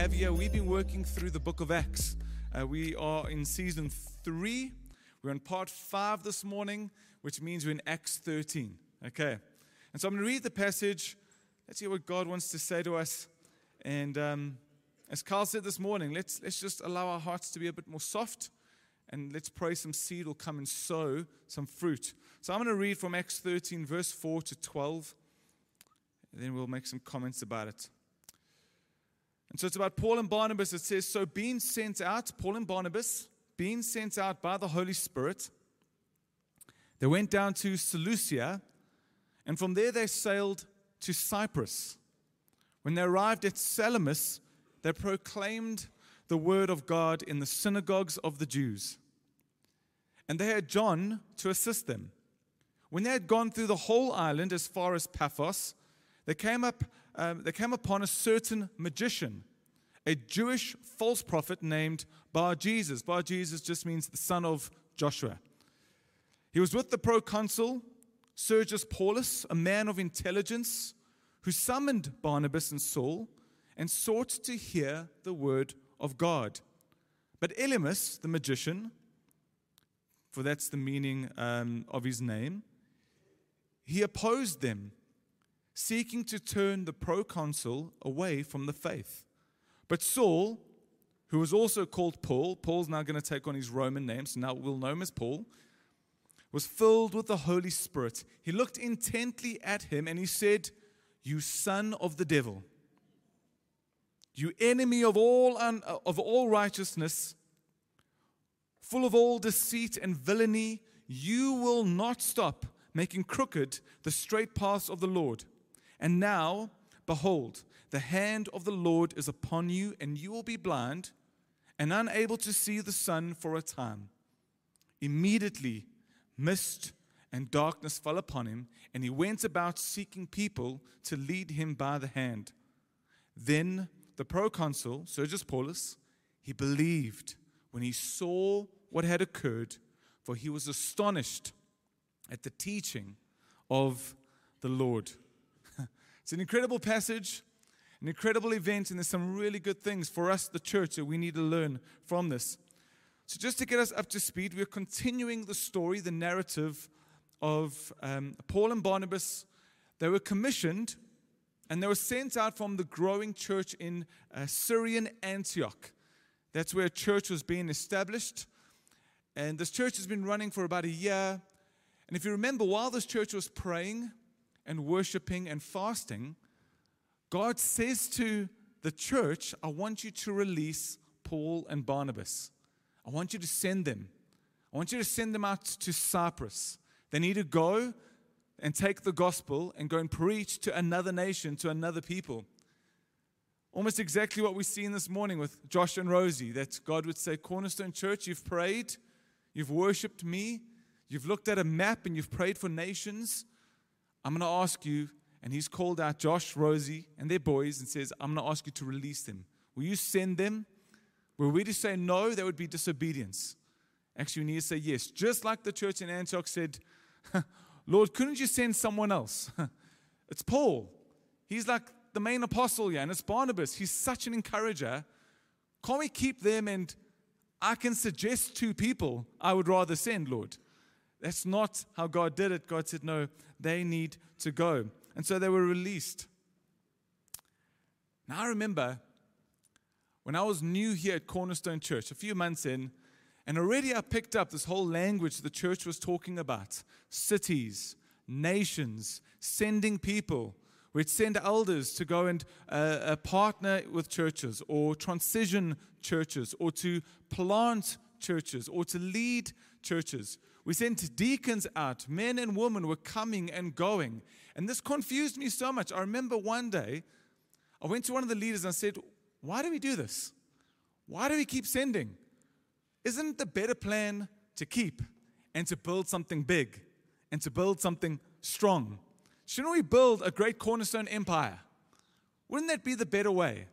have you. We've been working through the book of Acts. Uh, we are in season three. We're on part five this morning, which means we're in Acts 13. Okay. And so I'm going to read the passage. Let's hear what God wants to say to us. And um, as Carl said this morning, let's, let's just allow our hearts to be a bit more soft and let's pray some seed will come and sow some fruit. So I'm going to read from Acts 13, verse 4 to 12. And then we'll make some comments about it. And so it's about Paul and Barnabas. It says, So being sent out, Paul and Barnabas, being sent out by the Holy Spirit, they went down to Seleucia, and from there they sailed to Cyprus. When they arrived at Salamis, they proclaimed the word of God in the synagogues of the Jews. And they had John to assist them. When they had gone through the whole island as far as Paphos, they came, up, um, they came upon a certain magician, a Jewish false prophet named Bar Jesus. Bar Jesus just means the son of Joshua. He was with the proconsul Sergius Paulus, a man of intelligence, who summoned Barnabas and Saul and sought to hear the word of God. But Elymas, the magician, for that's the meaning um, of his name, he opposed them, seeking to turn the proconsul away from the faith. But Saul, who was also called Paul, Paul's now going to take on his Roman name, so now we'll know him as Paul, was filled with the Holy Spirit. He looked intently at him and he said, You son of the devil, you enemy of all, un- of all righteousness, full of all deceit and villainy, you will not stop making crooked the straight paths of the Lord. And now, behold, the hand of the Lord is upon you, and you will be blind and unable to see the sun for a time. Immediately, mist and darkness fell upon him, and he went about seeking people to lead him by the hand. Then the proconsul, Sergius Paulus, he believed when he saw what had occurred, for he was astonished at the teaching of the Lord. It's an incredible passage, an incredible event, and there's some really good things for us, the church, that we need to learn from this. So, just to get us up to speed, we're continuing the story, the narrative of um, Paul and Barnabas. They were commissioned and they were sent out from the growing church in uh, Syrian Antioch. That's where a church was being established. And this church has been running for about a year. And if you remember, while this church was praying and worshiping and fasting, God says to the church, I want you to release Paul and Barnabas. I want you to send them. I want you to send them out to Cyprus. They need to go and take the gospel and go and preach to another nation, to another people. Almost exactly what we see in this morning with Josh and Rosie that God would say, Cornerstone Church, you've prayed, you've worshiped me, you've looked at a map and you've prayed for nations. I'm going to ask you, and he's called out Josh, Rosie, and their boys and says, I'm going to ask you to release them. Will you send them? Were we to say no, that would be disobedience. Actually, we need to say yes. Just like the church in Antioch said, Lord, couldn't you send someone else? it's Paul. He's like the main apostle here, and it's Barnabas. He's such an encourager. Can't we keep them and I can suggest two people I would rather send, Lord? That's not how God did it. God said, no, they need to go. And so they were released. Now I remember when I was new here at Cornerstone Church, a few months in, and already I picked up this whole language the church was talking about cities, nations, sending people. We'd send elders to go and uh, uh, partner with churches or transition churches or to plant churches or to lead churches. We sent deacons out. Men and women were coming and going. And this confused me so much. I remember one day I went to one of the leaders and I said, Why do we do this? Why do we keep sending? Isn't the better plan to keep and to build something big and to build something strong? Shouldn't we build a great cornerstone empire? Wouldn't that be the better way?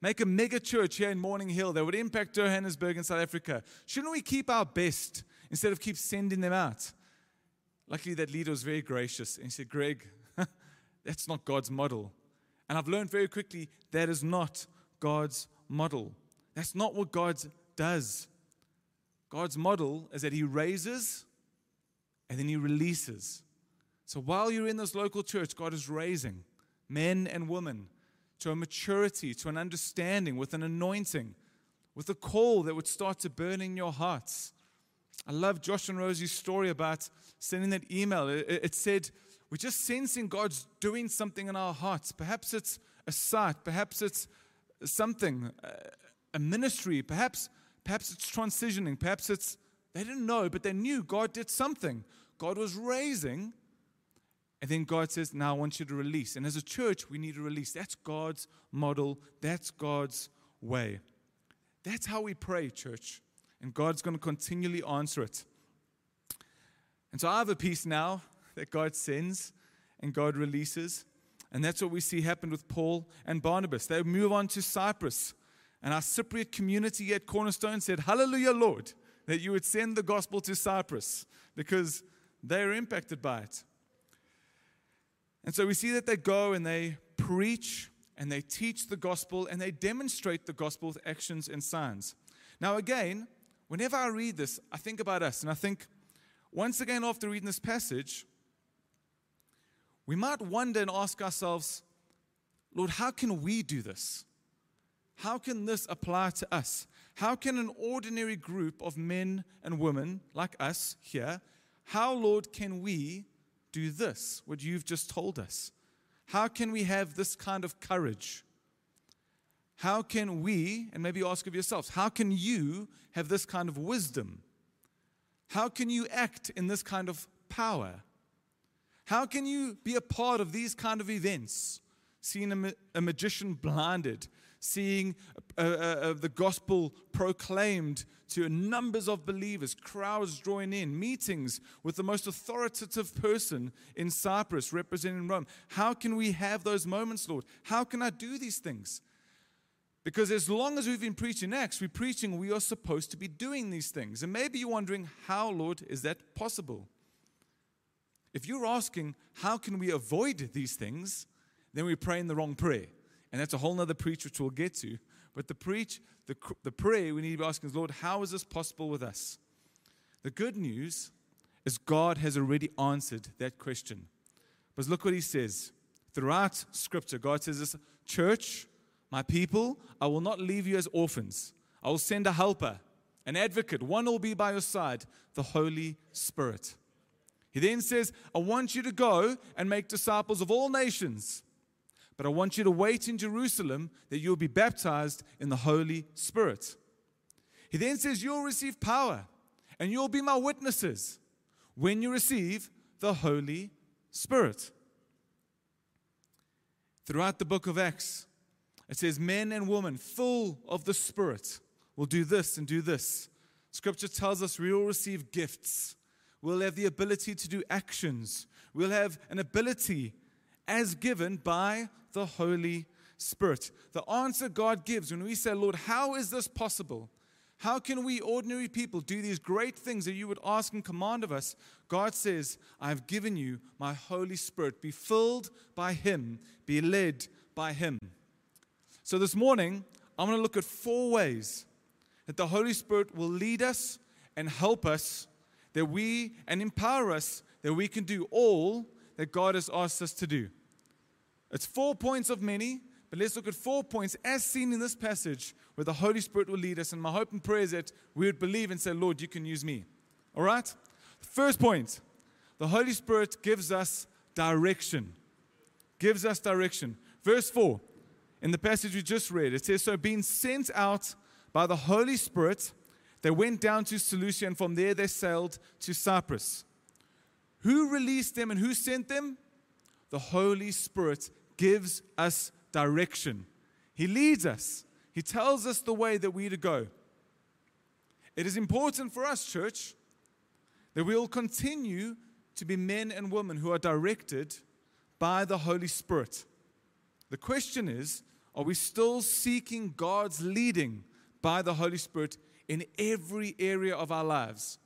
Make a mega church here in Morning Hill that would impact Johannesburg in South Africa. Shouldn't we keep our best instead of keep sending them out? Luckily, that leader was very gracious and he said, Greg, that's not God's model. And I've learned very quickly that is not God's model. That's not what God does. God's model is that He raises and then He releases. So while you're in this local church, God is raising men and women to a maturity, to an understanding, with an anointing, with a call that would start to burn in your hearts. I love Josh and Rosie's story about sending that email. It, it said, We're just sensing God's doing something in our hearts. Perhaps it's a site, perhaps it's something, a ministry, perhaps, perhaps it's transitioning, perhaps it's, they didn't know, but they knew God did something. God was raising. And then God says, Now I want you to release. And as a church, we need to release. That's God's model, that's God's way. That's how we pray, church. And God's going to continually answer it. And so I have a peace now that God sends and God releases. And that's what we see happen with Paul and Barnabas. They move on to Cyprus. And our Cypriot community at Cornerstone said, Hallelujah, Lord, that you would send the gospel to Cyprus because they're impacted by it. And so we see that they go and they preach and they teach the gospel and they demonstrate the gospel with actions and signs. Now, again, whenever I read this, I think about us and I think, once again, after reading this passage, we might wonder and ask ourselves, Lord, how can we do this? How can this apply to us? How can an ordinary group of men and women like us here, how, Lord, can we do this, what you've just told us? How can we have this kind of courage? How can we, and maybe ask of yourselves, how can you have this kind of wisdom? How can you act in this kind of power? How can you be a part of these kind of events? Seeing a, ma- a magician blinded, seeing uh, uh, uh, the gospel proclaimed to numbers of believers, crowds drawing in, meetings with the most authoritative person in Cyprus representing Rome. How can we have those moments, Lord? How can I do these things? Because as long as we've been preaching Acts, we're preaching we are supposed to be doing these things. And maybe you're wondering, how, Lord, is that possible? If you're asking, how can we avoid these things, then we're praying the wrong prayer. And that's a whole other preach which we'll get to. But the preach, the, the prayer we need to be asking is, Lord, how is this possible with us? The good news is God has already answered that question. But look what he says. Throughout Scripture, God says this Church, my people, I will not leave you as orphans. I will send a helper, an advocate. One will be by your side, the Holy Spirit. He then says, I want you to go and make disciples of all nations but I want you to wait in Jerusalem that you'll be baptized in the Holy Spirit. He then says, You'll receive power and you'll be my witnesses when you receive the Holy Spirit. Throughout the book of Acts, it says, Men and women full of the Spirit will do this and do this. Scripture tells us we will receive gifts. We'll have the ability to do actions. We'll have an ability as given by the Holy Spirit. The answer God gives when we say, Lord, how is this possible? How can we, ordinary people, do these great things that you would ask and command of us? God says, I have given you my Holy Spirit. Be filled by Him, be led by Him. So this morning, I'm going to look at four ways that the Holy Spirit will lead us and help us, that we, and empower us, that we can do all that God has asked us to do. It's four points of many, but let's look at four points as seen in this passage where the Holy Spirit will lead us. And my hope and prayer is that we would believe and say, Lord, you can use me. All right? First point the Holy Spirit gives us direction. Gives us direction. Verse 4 in the passage we just read, it says, So being sent out by the Holy Spirit, they went down to Seleucia, and from there they sailed to Cyprus. Who released them and who sent them? The Holy Spirit gives us direction. He leads us, He tells us the way that we to go. It is important for us, church, that we will continue to be men and women who are directed by the Holy Spirit. The question is are we still seeking God's leading by the Holy Spirit in every area of our lives?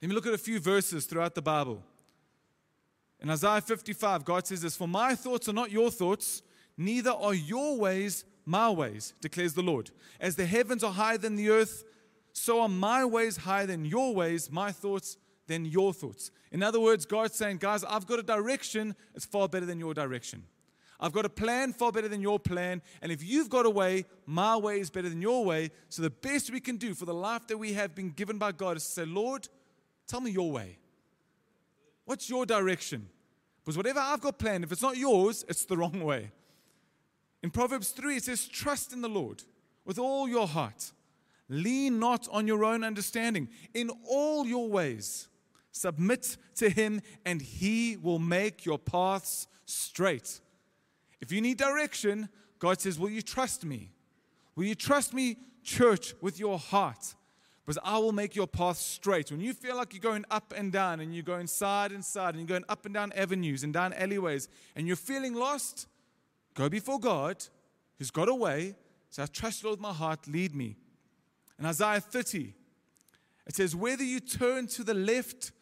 Let me look at a few verses throughout the Bible. In Isaiah 55, God says this For my thoughts are not your thoughts, neither are your ways my ways, declares the Lord. As the heavens are higher than the earth, so are my ways higher than your ways, my thoughts than your thoughts. In other words, God's saying, guys, I've got a direction, it's far better than your direction. I've got a plan far better than your plan. And if you've got a way, my way is better than your way. So the best we can do for the life that we have been given by God is to say, Lord, tell me your way. What's your direction? Because whatever I've got planned, if it's not yours, it's the wrong way. In Proverbs 3, it says, Trust in the Lord with all your heart. Lean not on your own understanding. In all your ways, submit to him, and he will make your paths straight. If you need direction, God says, Will you trust me? Will you trust me, church, with your heart? Because I will make your path straight. When you feel like you're going up and down and you're going side and side and you're going up and down avenues and down alleyways and you're feeling lost, go before God who's got a way. Say, I trust Lord my heart, lead me. In Isaiah 30, it says, Whether you turn to the left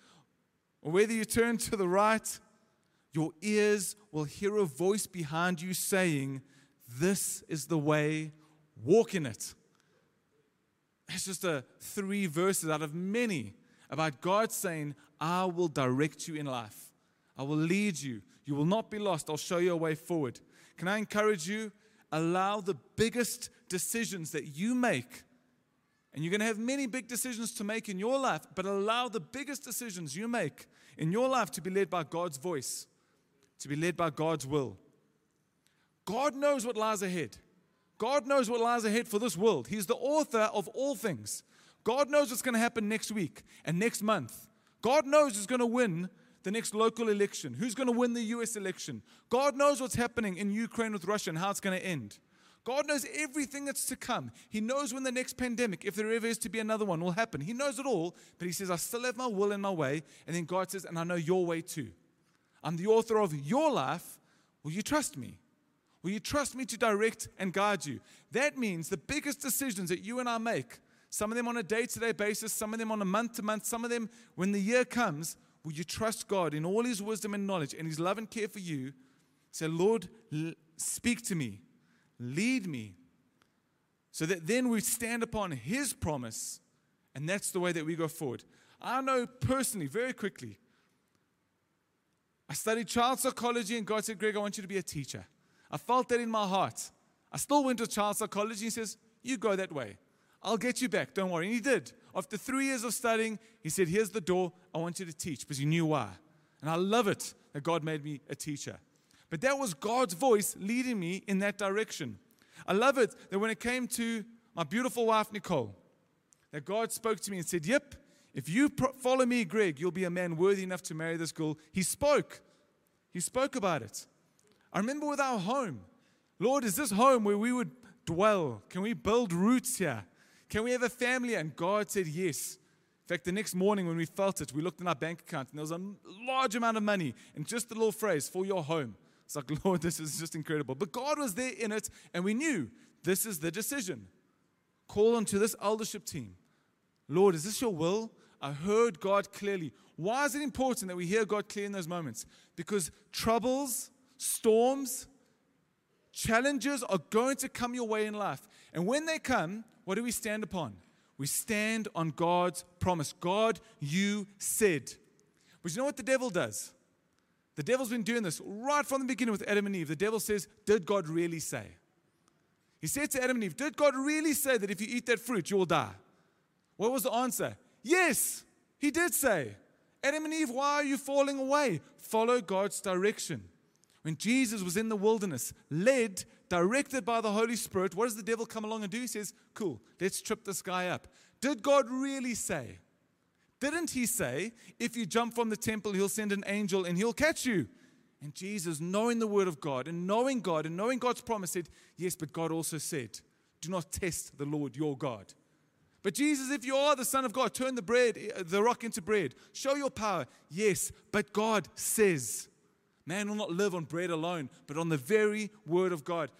or whether you turn to the right, your ears will hear a voice behind you saying, This is the way, walk in it. It's just a three verses out of many about God saying, I will direct you in life. I will lead you. You will not be lost. I'll show you a way forward. Can I encourage you? Allow the biggest decisions that you make, and you're going to have many big decisions to make in your life, but allow the biggest decisions you make in your life to be led by God's voice to be led by God's will. God knows what lies ahead. God knows what lies ahead for this world. He's the author of all things. God knows what's going to happen next week and next month. God knows who's going to win the next local election, who's going to win the US election. God knows what's happening in Ukraine with Russia and how it's going to end. God knows everything that's to come. He knows when the next pandemic, if there ever is to be another one, will happen. He knows it all, but He says, I still have my will and my way. And then God says, and I know your way too. I'm the author of your life. Will you trust me? Will you trust me to direct and guide you? That means the biggest decisions that you and I make, some of them on a day to day basis, some of them on a month to month, some of them when the year comes, will you trust God in all His wisdom and knowledge and His love and care for you? Say, Lord, speak to me, lead me, so that then we stand upon His promise, and that's the way that we go forward. I know personally, very quickly, I studied child psychology, and God said, Greg, I want you to be a teacher. I felt that in my heart. I still went to child psychology. He says, You go that way. I'll get you back. Don't worry. And he did. After three years of studying, he said, Here's the door. I want you to teach because he knew why. And I love it that God made me a teacher. But that was God's voice leading me in that direction. I love it that when it came to my beautiful wife, Nicole, that God spoke to me and said, Yep, if you follow me, Greg, you'll be a man worthy enough to marry this girl. He spoke. He spoke about it. I remember with our home. Lord, is this home where we would dwell? Can we build roots here? Can we have a family? And God said yes. In fact, the next morning when we felt it, we looked in our bank account and there was a large amount of money and just a little phrase for your home. It's like, Lord, this is just incredible. But God was there in it and we knew this is the decision. Call onto this eldership team. Lord, is this your will? I heard God clearly. Why is it important that we hear God clear in those moments? Because troubles, storms, challenges are going to come your way in life. And when they come, what do we stand upon? We stand on God's promise. God, you said. But you know what the devil does? The devil's been doing this right from the beginning with Adam and Eve. The devil says, Did God really say? He said to Adam and Eve, Did God really say that if you eat that fruit, you will die? What was the answer? Yes, he did say. Adam and Eve, why are you falling away? Follow God's direction. When Jesus was in the wilderness, led, directed by the Holy Spirit, what does the devil come along and do? He says, Cool, let's trip this guy up. Did God really say? Didn't he say, if you jump from the temple, he'll send an angel and he'll catch you? And Jesus, knowing the word of God and knowing God and knowing God's promise, said, Yes, but God also said, Do not test the Lord your God. But Jesus, if you are the Son of God, turn the bread, eh, the rock into bread. Show your power. Yes, but God says, man will not live on bread alone, but on the very word of God.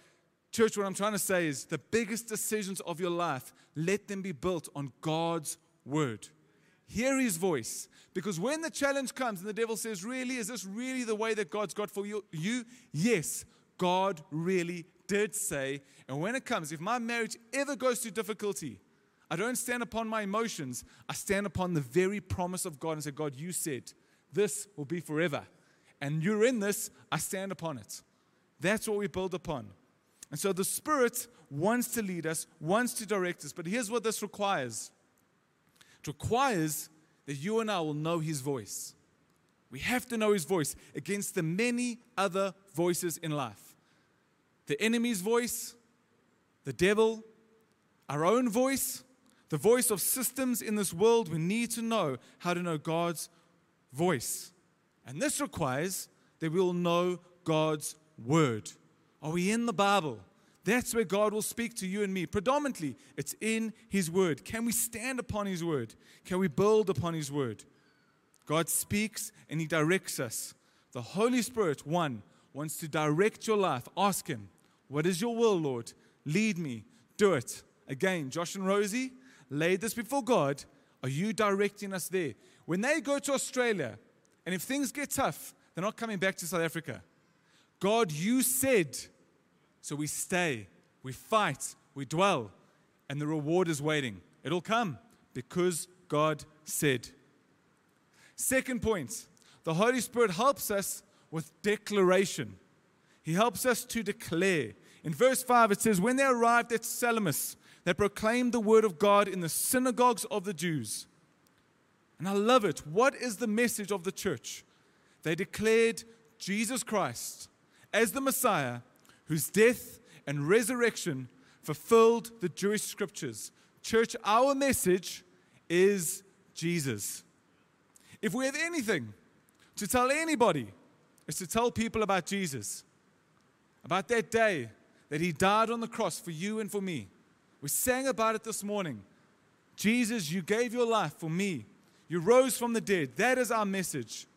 Church, what I'm trying to say is the biggest decisions of your life, let them be built on God's word. Hear his voice. Because when the challenge comes and the devil says, Really, is this really the way that God's got for you? you? Yes, God really did say. And when it comes, if my marriage ever goes through difficulty, I don't stand upon my emotions. I stand upon the very promise of God and say, God, you said this will be forever. And you're in this, I stand upon it. That's what we build upon. And so the Spirit wants to lead us, wants to direct us. But here's what this requires it requires that you and I will know His voice. We have to know His voice against the many other voices in life the enemy's voice, the devil, our own voice, the voice of systems in this world. We need to know how to know God's voice. And this requires that we will know God's word. Are we in the Bible? That's where God will speak to you and me. Predominantly, it's in His Word. Can we stand upon His Word? Can we build upon His Word? God speaks and He directs us. The Holy Spirit, one, wants to direct your life. Ask Him, What is your will, Lord? Lead me. Do it. Again, Josh and Rosie laid this before God. Are you directing us there? When they go to Australia, and if things get tough, they're not coming back to South Africa. God, you said. So we stay, we fight, we dwell, and the reward is waiting. It'll come because God said. Second point the Holy Spirit helps us with declaration. He helps us to declare. In verse 5, it says, When they arrived at Salamis, they proclaimed the word of God in the synagogues of the Jews. And I love it. What is the message of the church? They declared Jesus Christ as the Messiah, whose death and resurrection fulfilled the Jewish scriptures. Church, our message is Jesus. If we have anything to tell anybody, it's to tell people about Jesus, about that day that He died on the cross for you and for me. We sang about it this morning. Jesus, you gave your life for me. You rose from the dead. That is our message.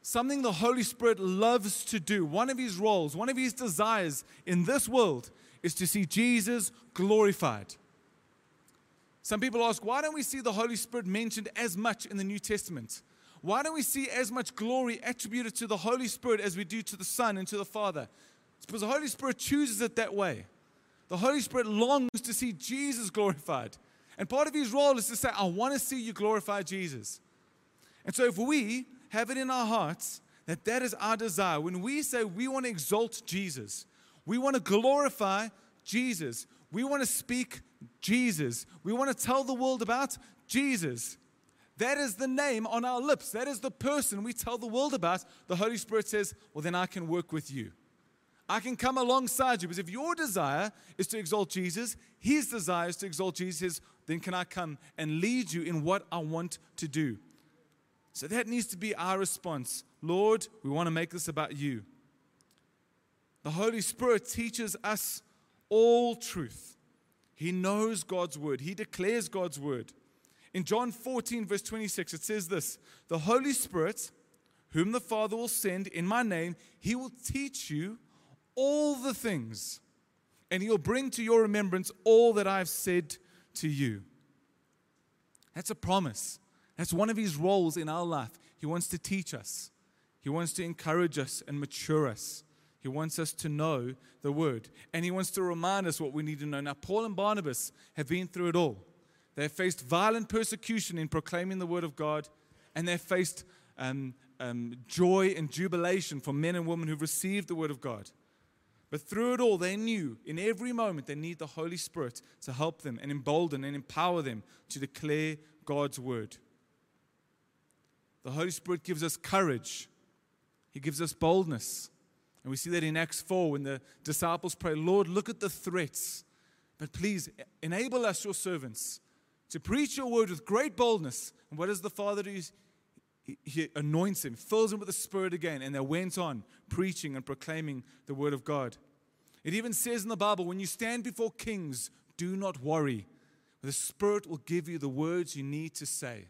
something the Holy Spirit loves to do, one of his roles, one of his desires in this world is to see Jesus glorified. Some people ask, why don't we see the Holy Spirit mentioned as much in the New Testament? Why don't we see as much glory attributed to the Holy Spirit as we do to the Son and to the Father? It's because the Holy Spirit chooses it that way. The Holy Spirit longs to see Jesus glorified. And part of his role is to say, I want to see you glorify Jesus. And so if we have it in our hearts that that is our desire. When we say we want to exalt Jesus, we want to glorify Jesus, we want to speak Jesus, we want to tell the world about Jesus. That is the name on our lips. That is the person we tell the world about. The Holy Spirit says, Well, then I can work with you. I can come alongside you. Because if your desire is to exalt Jesus, his desire is to exalt Jesus, then can I come and lead you in what I want to do? So that needs to be our response. Lord, we want to make this about you. The Holy Spirit teaches us all truth. He knows God's word, He declares God's word. In John 14, verse 26, it says this The Holy Spirit, whom the Father will send in my name, He will teach you all the things, and He will bring to your remembrance all that I've said to you. That's a promise. That's one of his roles in our life. He wants to teach us, he wants to encourage us and mature us. He wants us to know the word. And he wants to remind us what we need to know. Now, Paul and Barnabas have been through it all. They have faced violent persecution in proclaiming the word of God, and they've faced um, um, joy and jubilation for men and women who've received the word of God. But through it all, they knew in every moment they need the Holy Spirit to help them and embolden and empower them to declare God's word. The Holy Spirit gives us courage, He gives us boldness. And we see that in Acts 4 when the disciples pray, Lord, look at the threats, but please enable us, your servants, to preach your word with great boldness. And what does the Father do? He, anoints him, fills him with the Spirit again, and they went on preaching and proclaiming the word of God. It even says in the Bible, when you stand before kings, do not worry. The Spirit will give you the words you need to say.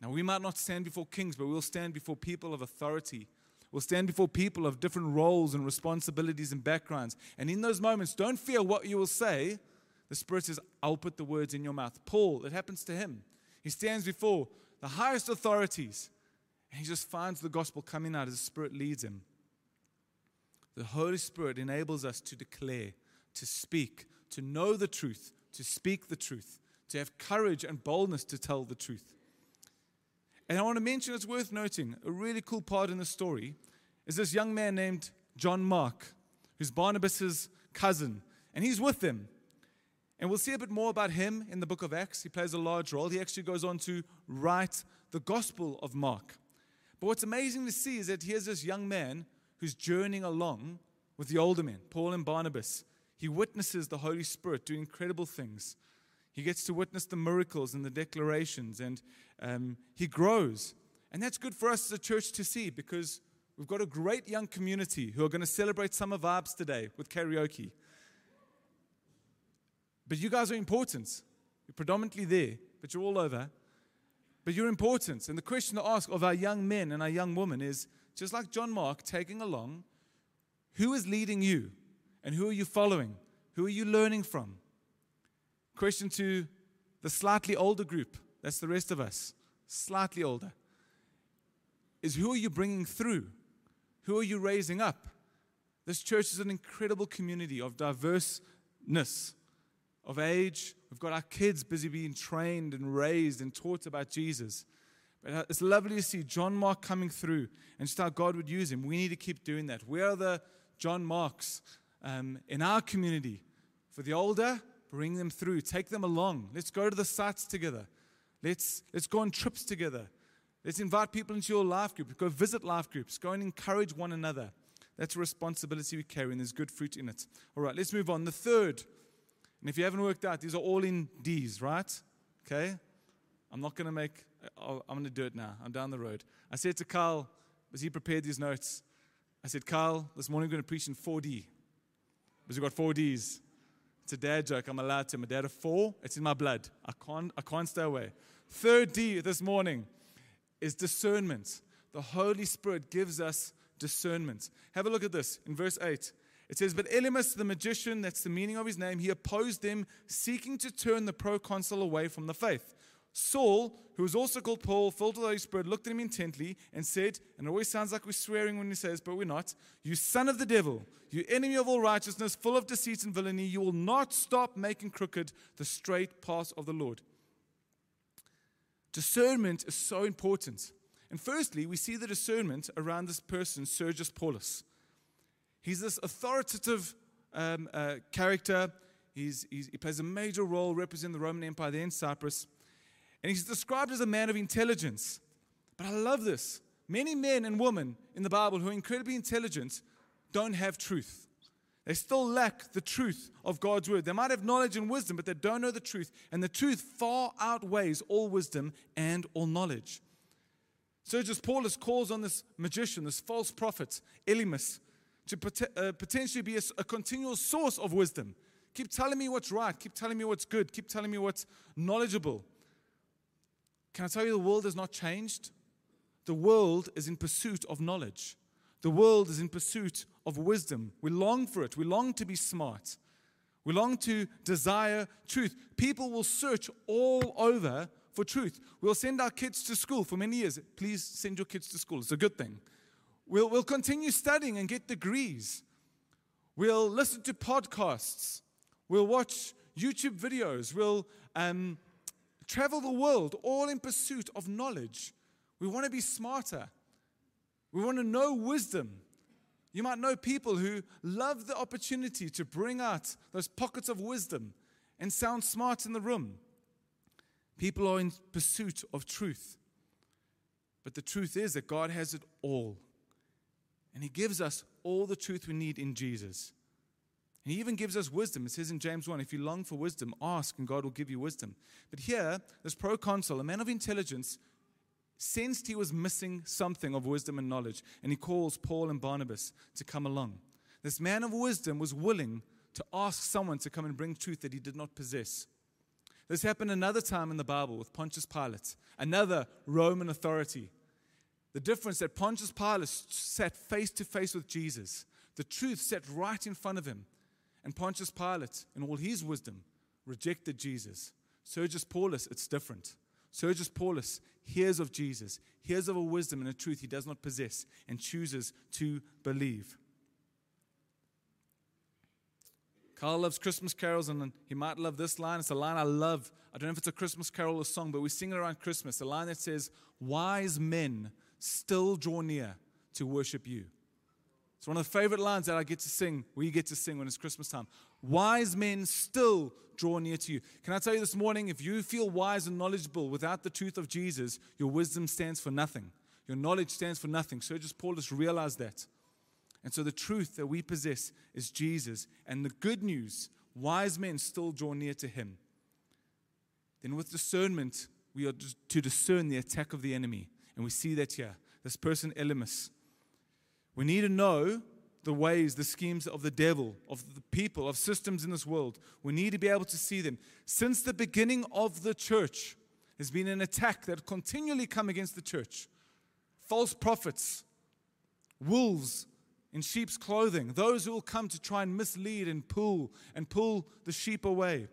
Now, we might not stand before kings, but we'll stand before people of authority. We'll stand before people of different roles and responsibilities and backgrounds. And in those moments, don't fear what you will say. The Spirit says, I'll put the words in your mouth. Paul, it happens to him. He stands before the highest authorities And he just finds the gospel coming out as the Spirit leads him. The Holy Spirit enables us to declare, to speak, to know the truth, to speak the truth, to have courage and boldness to tell the truth. And I want to mention, it's worth noting, a really cool part in the story is this young man named John Mark, who's Barnabas's cousin, and he's with them. And we'll see a bit more about him in the book of Acts. He plays a large role. He actually goes on to write the Gospel of Mark. But what's amazing to see is that here's this young man who's journeying along with the older men, Paul and Barnabas. He witnesses the Holy Spirit doing incredible things. He gets to witness the miracles and the declarations, and um, he grows. And that's good for us as a church to see because we've got a great young community who are going to celebrate summer vibes today with karaoke. But you guys are important. You're predominantly there, but you're all over. But you're important. And the question to ask of our young men and our young women is just like John Mark taking along, who is leading you? And who are you following? Who are you learning from? Question to the slightly older group, that's the rest of us, slightly older, is who are you bringing through? Who are you raising up? This church is an incredible community of diverseness, of age. We've got our kids busy being trained and raised and taught about Jesus. But uh, it's lovely to see John Mark coming through and just how God would use him. We need to keep doing that. We are the John Marks um, in our community. For the older, bring them through, take them along. Let's go to the sites together. Let's, let's go on trips together. Let's invite people into your life group. Go visit life groups. Go and encourage one another. That's a responsibility we carry, and there's good fruit in it. All right, let's move on. The third, and if you haven't worked out, these are all in D's, right? Okay? I'm not going to make, I'm going to do it now. I'm down the road. I said to Carl, as he prepared these notes, I said, Carl, this morning we're going to preach in 4D. Because we've got four Ds. It's a dad joke. I'm allowed to. I'm a dad of four. It's in my blood. I can't, I can't stay away. Third D this morning is discernment. The Holy Spirit gives us discernment. Have a look at this in verse 8. It says, But Elymas the magician, that's the meaning of his name, he opposed them, seeking to turn the proconsul away from the faith. Saul, who was also called Paul, filled with the Holy Spirit, looked at him intently and said, and it always sounds like we're swearing when he says, but we're not, You son of the devil, you enemy of all righteousness, full of deceit and villainy, you will not stop making crooked the straight path of the Lord. Discernment is so important. And firstly, we see the discernment around this person, Sergius Paulus. He's this authoritative um, uh, character. He's, he's, he plays a major role representing the Roman Empire there in Cyprus. And he's described as a man of intelligence. But I love this. Many men and women in the Bible who are incredibly intelligent don't have truth. They still lack the truth of God's word. They might have knowledge and wisdom, but they don't know the truth. And the truth far outweighs all wisdom and all knowledge. Sergius Paulus calls on this magician, this false prophet, Elymas, to pot- uh, potentially be a, a continual source of wisdom. Keep telling me what's right. Keep telling me what's good. Keep telling me what's knowledgeable. Can I tell you, the world has not changed? The world is in pursuit of knowledge. The world is in pursuit of wisdom. We long for it. We long to be smart. We long to desire truth. People will search all over for truth. We'll send our kids to school for many years. Please send your kids to school, it's a good thing. We'll, we'll continue studying and get degrees. We'll listen to podcasts. We'll watch YouTube videos. We'll um, travel the world, all in pursuit of knowledge. We want to be smarter. We want to know wisdom. You might know people who love the opportunity to bring out those pockets of wisdom and sound smart in the room. People are in pursuit of truth. But the truth is that God has it all. And He gives us all the truth we need in Jesus. He even gives us wisdom. It says in James 1 if you long for wisdom, ask and God will give you wisdom. But here, this proconsul, a man of intelligence, sensed he was missing something of wisdom and knowledge, and he calls Paul and Barnabas to come along. This man of wisdom was willing to ask someone to come and bring truth that he did not possess. This happened another time in the Bible with Pontius Pilate, another Roman authority. The difference that Pontius Pilate sat face to face with Jesus, the truth sat right in front of him. And Pontius Pilate, in all his wisdom, rejected Jesus. Sergius Paulus, it's different. Sergius Paulus hears of Jesus, hears of a wisdom and a truth he does not possess, and chooses to believe. Carl loves Christmas carols, and he might love this line. It's a line I love. I don't know if it's a Christmas carol or song, but we sing it around Christmas. A line that says, Wise men still draw near to worship you. It's one of the favorite lines that I get to sing, we get to sing when it's Christmas time. Wise men still draw near to you. Can I tell you this morning, if you feel wise and knowledgeable without the truth of Jesus, your wisdom stands for nothing. Your knowledge stands for nothing. Sergius Paulus realized that. And so the truth that we possess is Jesus. And the good news, wise men still draw near to him. Then with discernment, we are to discern the attack of the enemy. And we see that here. This person, Elymas. We need to know the ways, the schemes of the devil, of the people, of systems in this world. We need to be able to see them. Since the beginning of the church, there's been an attack that continually come against the church. False prophets, wolves in sheep's clothing, those who will come to try and mislead and pull and pull the sheep away.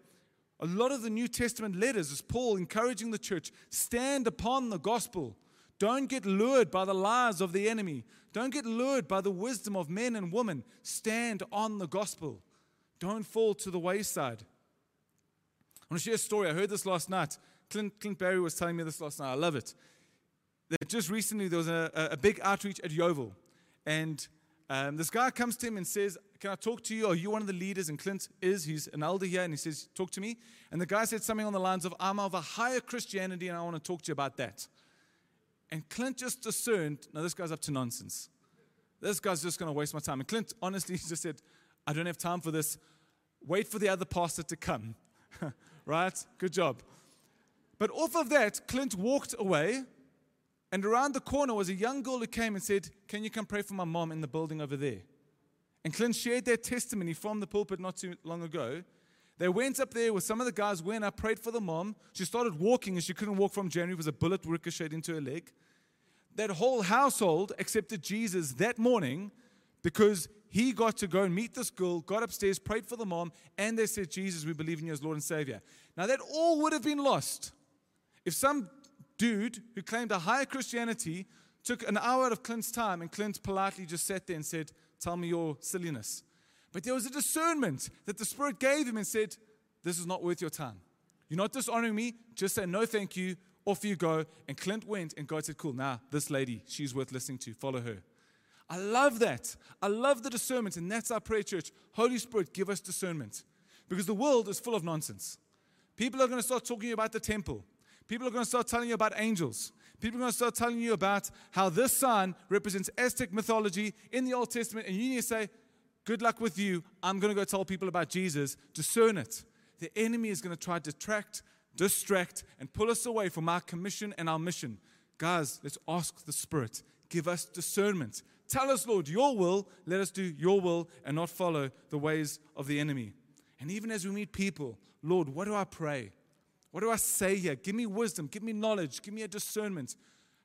A lot of the New Testament letters is Paul encouraging the church stand upon the gospel. Don't get lured by the lies of the enemy. Don't get lured by the wisdom of men and women. Stand on the gospel. Don't fall to the wayside. I want to share a story. I heard this last night. Clint, Clint Barry was telling me this last night. I love it. That just recently there was a, a big outreach at Yeoville. And um, this guy comes to him and says, Can I talk to you? Are you one of the leaders? And Clint is. He's an elder here. And he says, Talk to me. And the guy said something on the lines of, I'm of a higher Christianity and I want to talk to you about that. And Clint just discerned, now this guy's up to nonsense. This guy's just going to waste my time. And Clint honestly just said, I don't have time for this. Wait for the other pastor to come. right? Good job. But off of that, Clint walked away. And around the corner was a young girl who came and said, Can you come pray for my mom in the building over there? And Clint shared their testimony from the pulpit not too long ago. They went up there with some of the guys, went up, prayed for the mom. She started walking and she couldn't walk from January. Was a bullet ricocheted into her leg. That whole household accepted Jesus that morning because he got to go and meet this girl, got upstairs, prayed for the mom, and they said, Jesus, we believe in you as Lord and Savior. Now, that all would have been lost if some dude who claimed a higher Christianity took an hour out of Clint's time and Clint politely just sat there and said, Tell me your silliness. But there was a discernment that the Spirit gave him and said, This is not worth your time. You're not dishonoring me. Just say, No, thank you. Off you go. And Clint went, and God said, Cool, now this lady, she's worth listening to. Follow her. I love that. I love the discernment. And that's our prayer, church. Holy Spirit, give us discernment. Because the world is full of nonsense. People are going to start talking about the temple. People are going to start telling you about angels. People are going to start telling you about how this sign represents Aztec mythology in the Old Testament. And you need to say, Good luck with you. I'm going to go tell people about Jesus. Discern it. The enemy is going to try to detract, distract, and pull us away from our commission and our mission. Guys, let's ask the Spirit. Give us discernment. Tell us, Lord, your will. Let us do your will and not follow the ways of the enemy. And even as we meet people, Lord, what do I pray? What do I say here? Give me wisdom, give me knowledge, give me a discernment.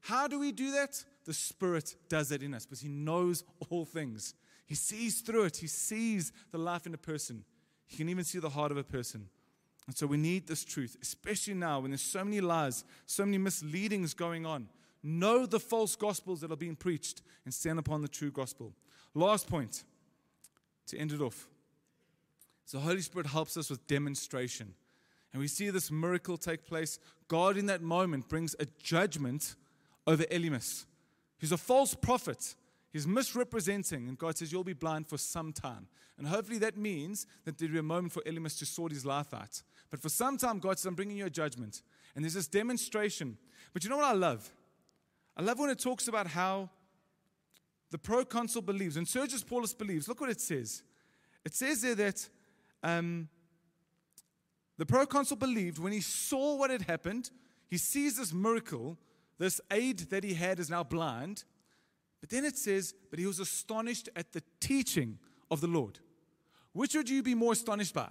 How do we do that? The Spirit does it in us because He knows all things. He sees through it. He sees the life in a person. He can even see the heart of a person. And so we need this truth, especially now when there's so many lies, so many misleadings going on. Know the false gospels that are being preached and stand upon the true gospel. Last point to end it off. So Holy Spirit helps us with demonstration. And we see this miracle take place. God, in that moment, brings a judgment over Elymas, who's a false prophet He's misrepresenting, and God says, You'll be blind for some time. And hopefully that means that there'll be a moment for Elymas to sort his life out. But for some time, God says, I'm bringing you a judgment. And there's this demonstration. But you know what I love? I love when it talks about how the proconsul believes, and Sergius Paulus believes. Look what it says. It says there that um, the proconsul believed when he saw what had happened, he sees this miracle, this aide that he had is now blind. But then it says, but he was astonished at the teaching of the Lord. Which would you be more astonished by?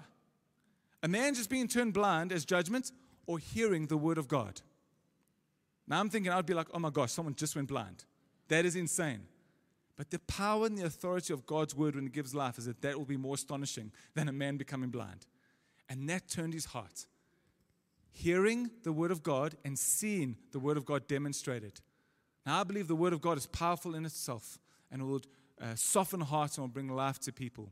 A man just being turned blind as judgment or hearing the word of God? Now I'm thinking I'd be like, oh my gosh, someone just went blind. That is insane. But the power and the authority of God's word when it gives life is that that will be more astonishing than a man becoming blind. And that turned his heart. hearing the Word of God and seeing the Word of God demonstrated. Now, I believe the Word of God is powerful in itself and it will uh, soften hearts and will bring life to people.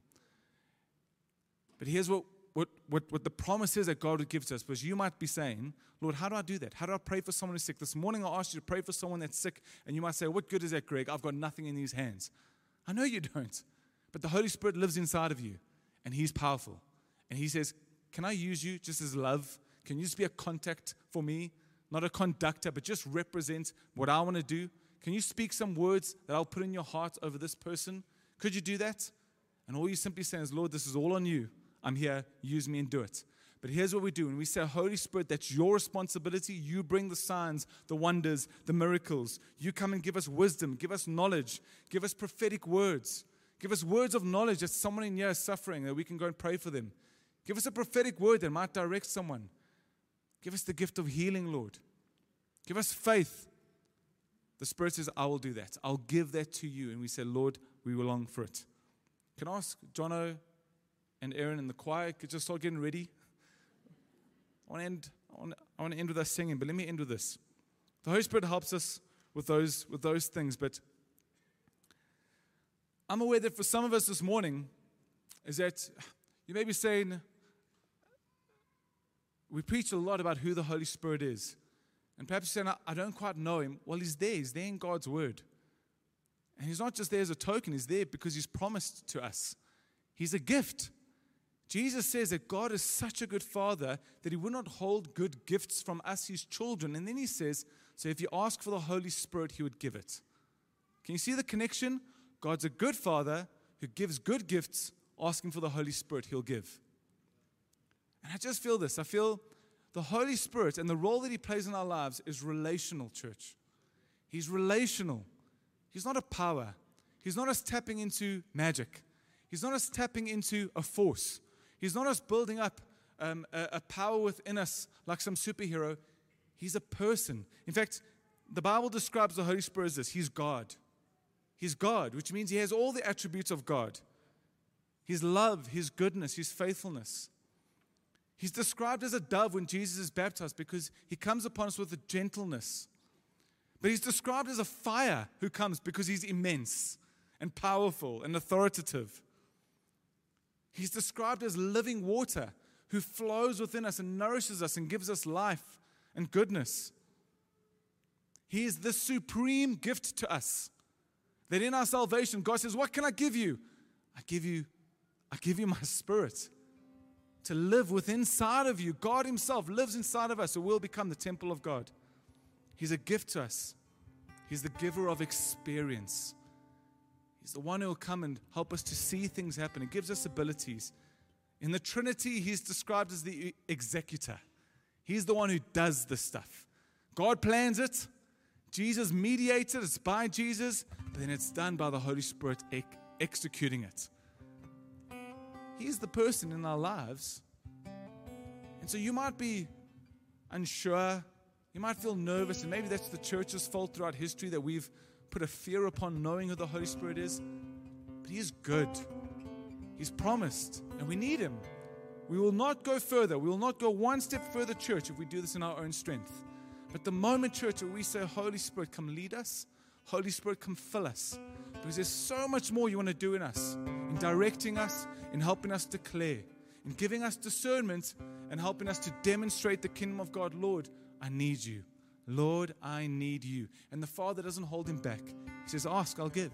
But here's what, what, what, what the promise is that God would give to us. Because you might be saying, Lord, how do I do that? How do I pray for someone who's sick? This morning I asked you to pray for someone that's sick, and you might say, What good is that, Greg? I've got nothing in these hands. I know you don't. But the Holy Spirit lives inside of you, and He's powerful. And He says, Can I use you just as love? Can you just be a contact for me? Not a conductor, but just represent what I want to do. Can you speak some words that I'll put in your heart over this person? Could you do that? And all you simply say is, Lord, this is all on you. I'm here. Use me and do it. But here's what we do when we say, Holy Spirit, that's your responsibility. You bring the signs, the wonders, the miracles. You come and give us wisdom, give us knowledge, give us prophetic words. Give us words of knowledge that someone in here is suffering, that we can go and pray for them. Give us a prophetic word that might direct someone. Give us the gift of healing, Lord. Give us faith. The Spirit says, I will do that. I'll give that to you. And we say, Lord, we will long for it. Can I ask Jono and Aaron in the choir could just start getting ready? I want to end, I want, I want to end with us singing, but let me end with this. The Holy Spirit helps us with those, with those things, but I'm aware that for some of us this morning, is that you may be saying, we preach a lot about who the Holy Spirit is. And perhaps you're saying, I don't quite know him. Well, he's there. He's there in God's word. And he's not just there as a token, he's there because he's promised to us. He's a gift. Jesus says that God is such a good father that he would not hold good gifts from us, his children. And then he says, So if you ask for the Holy Spirit, he would give it. Can you see the connection? God's a good father who gives good gifts, asking for the Holy Spirit, he'll give. And I just feel this. I feel the Holy Spirit and the role that he plays in our lives is relational, church. He's relational. He's not a power. He's not us tapping into magic. He's not us tapping into a force. He's not us building up um, a, a power within us like some superhero. He's a person. In fact, the Bible describes the Holy Spirit as this He's God. He's God, which means he has all the attributes of God his love, his goodness, his faithfulness. He's described as a dove when Jesus is baptized because he comes upon us with a gentleness. But he's described as a fire who comes because he's immense and powerful and authoritative. He's described as living water who flows within us and nourishes us and gives us life and goodness. He is the supreme gift to us. That in our salvation, God says, What can I give you? I give you, I give you my spirit to live within inside of you. God Himself lives inside of us, so we'll become the temple of God. He's a gift to us. He's the giver of experience. He's the one who will come and help us to see things happen. He gives us abilities. In the Trinity, He's described as the executor. He's the one who does the stuff. God plans it, Jesus mediated, it's by Jesus, but then it's done by the Holy Spirit ex- executing it. He's the person in our lives. And so you might be unsure, you might feel nervous, and maybe that's the church's fault throughout history that we've put a fear upon knowing who the Holy Spirit is. But He is good, He's promised, and we need Him. We will not go further. We will not go one step further, church, if we do this in our own strength. But the moment, church, where we say, Holy Spirit, come lead us, Holy Spirit, come fill us. Because there's so much more you want to do in us, in directing us, in helping us declare, in giving us discernment, and helping us to demonstrate the kingdom of God. Lord, I need you. Lord, I need you. And the Father doesn't hold him back. He says, Ask, I'll give.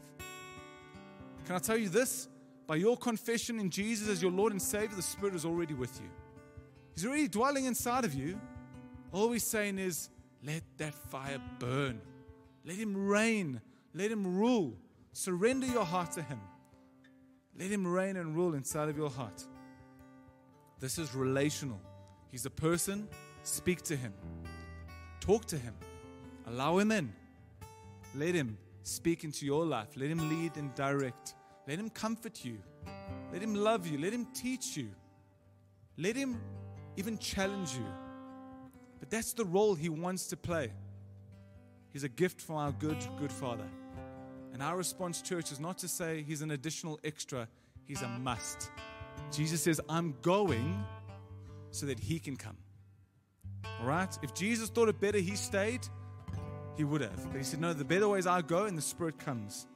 Can I tell you this? By your confession in Jesus as your Lord and Savior, the Spirit is already with you. He's already dwelling inside of you. All he's saying is, let that fire burn. Let Him reign. Let Him rule. Surrender your heart to Him. Let Him reign and rule inside of your heart. This is relational. He's a person. Speak to Him. Talk to Him. Allow Him in. Let Him speak into your life. Let Him lead and direct. Let Him comfort you. Let Him love you. Let Him teach you. Let Him even challenge you. But that's the role He wants to play. He's a gift from our good, good Father. And our response, church, is not to say He's an additional extra, He's a must. Jesus says, I'm going so that He can come. All right? If Jesus thought it better, he stayed, he would have. But he said, No, the better way is I go and the Spirit comes.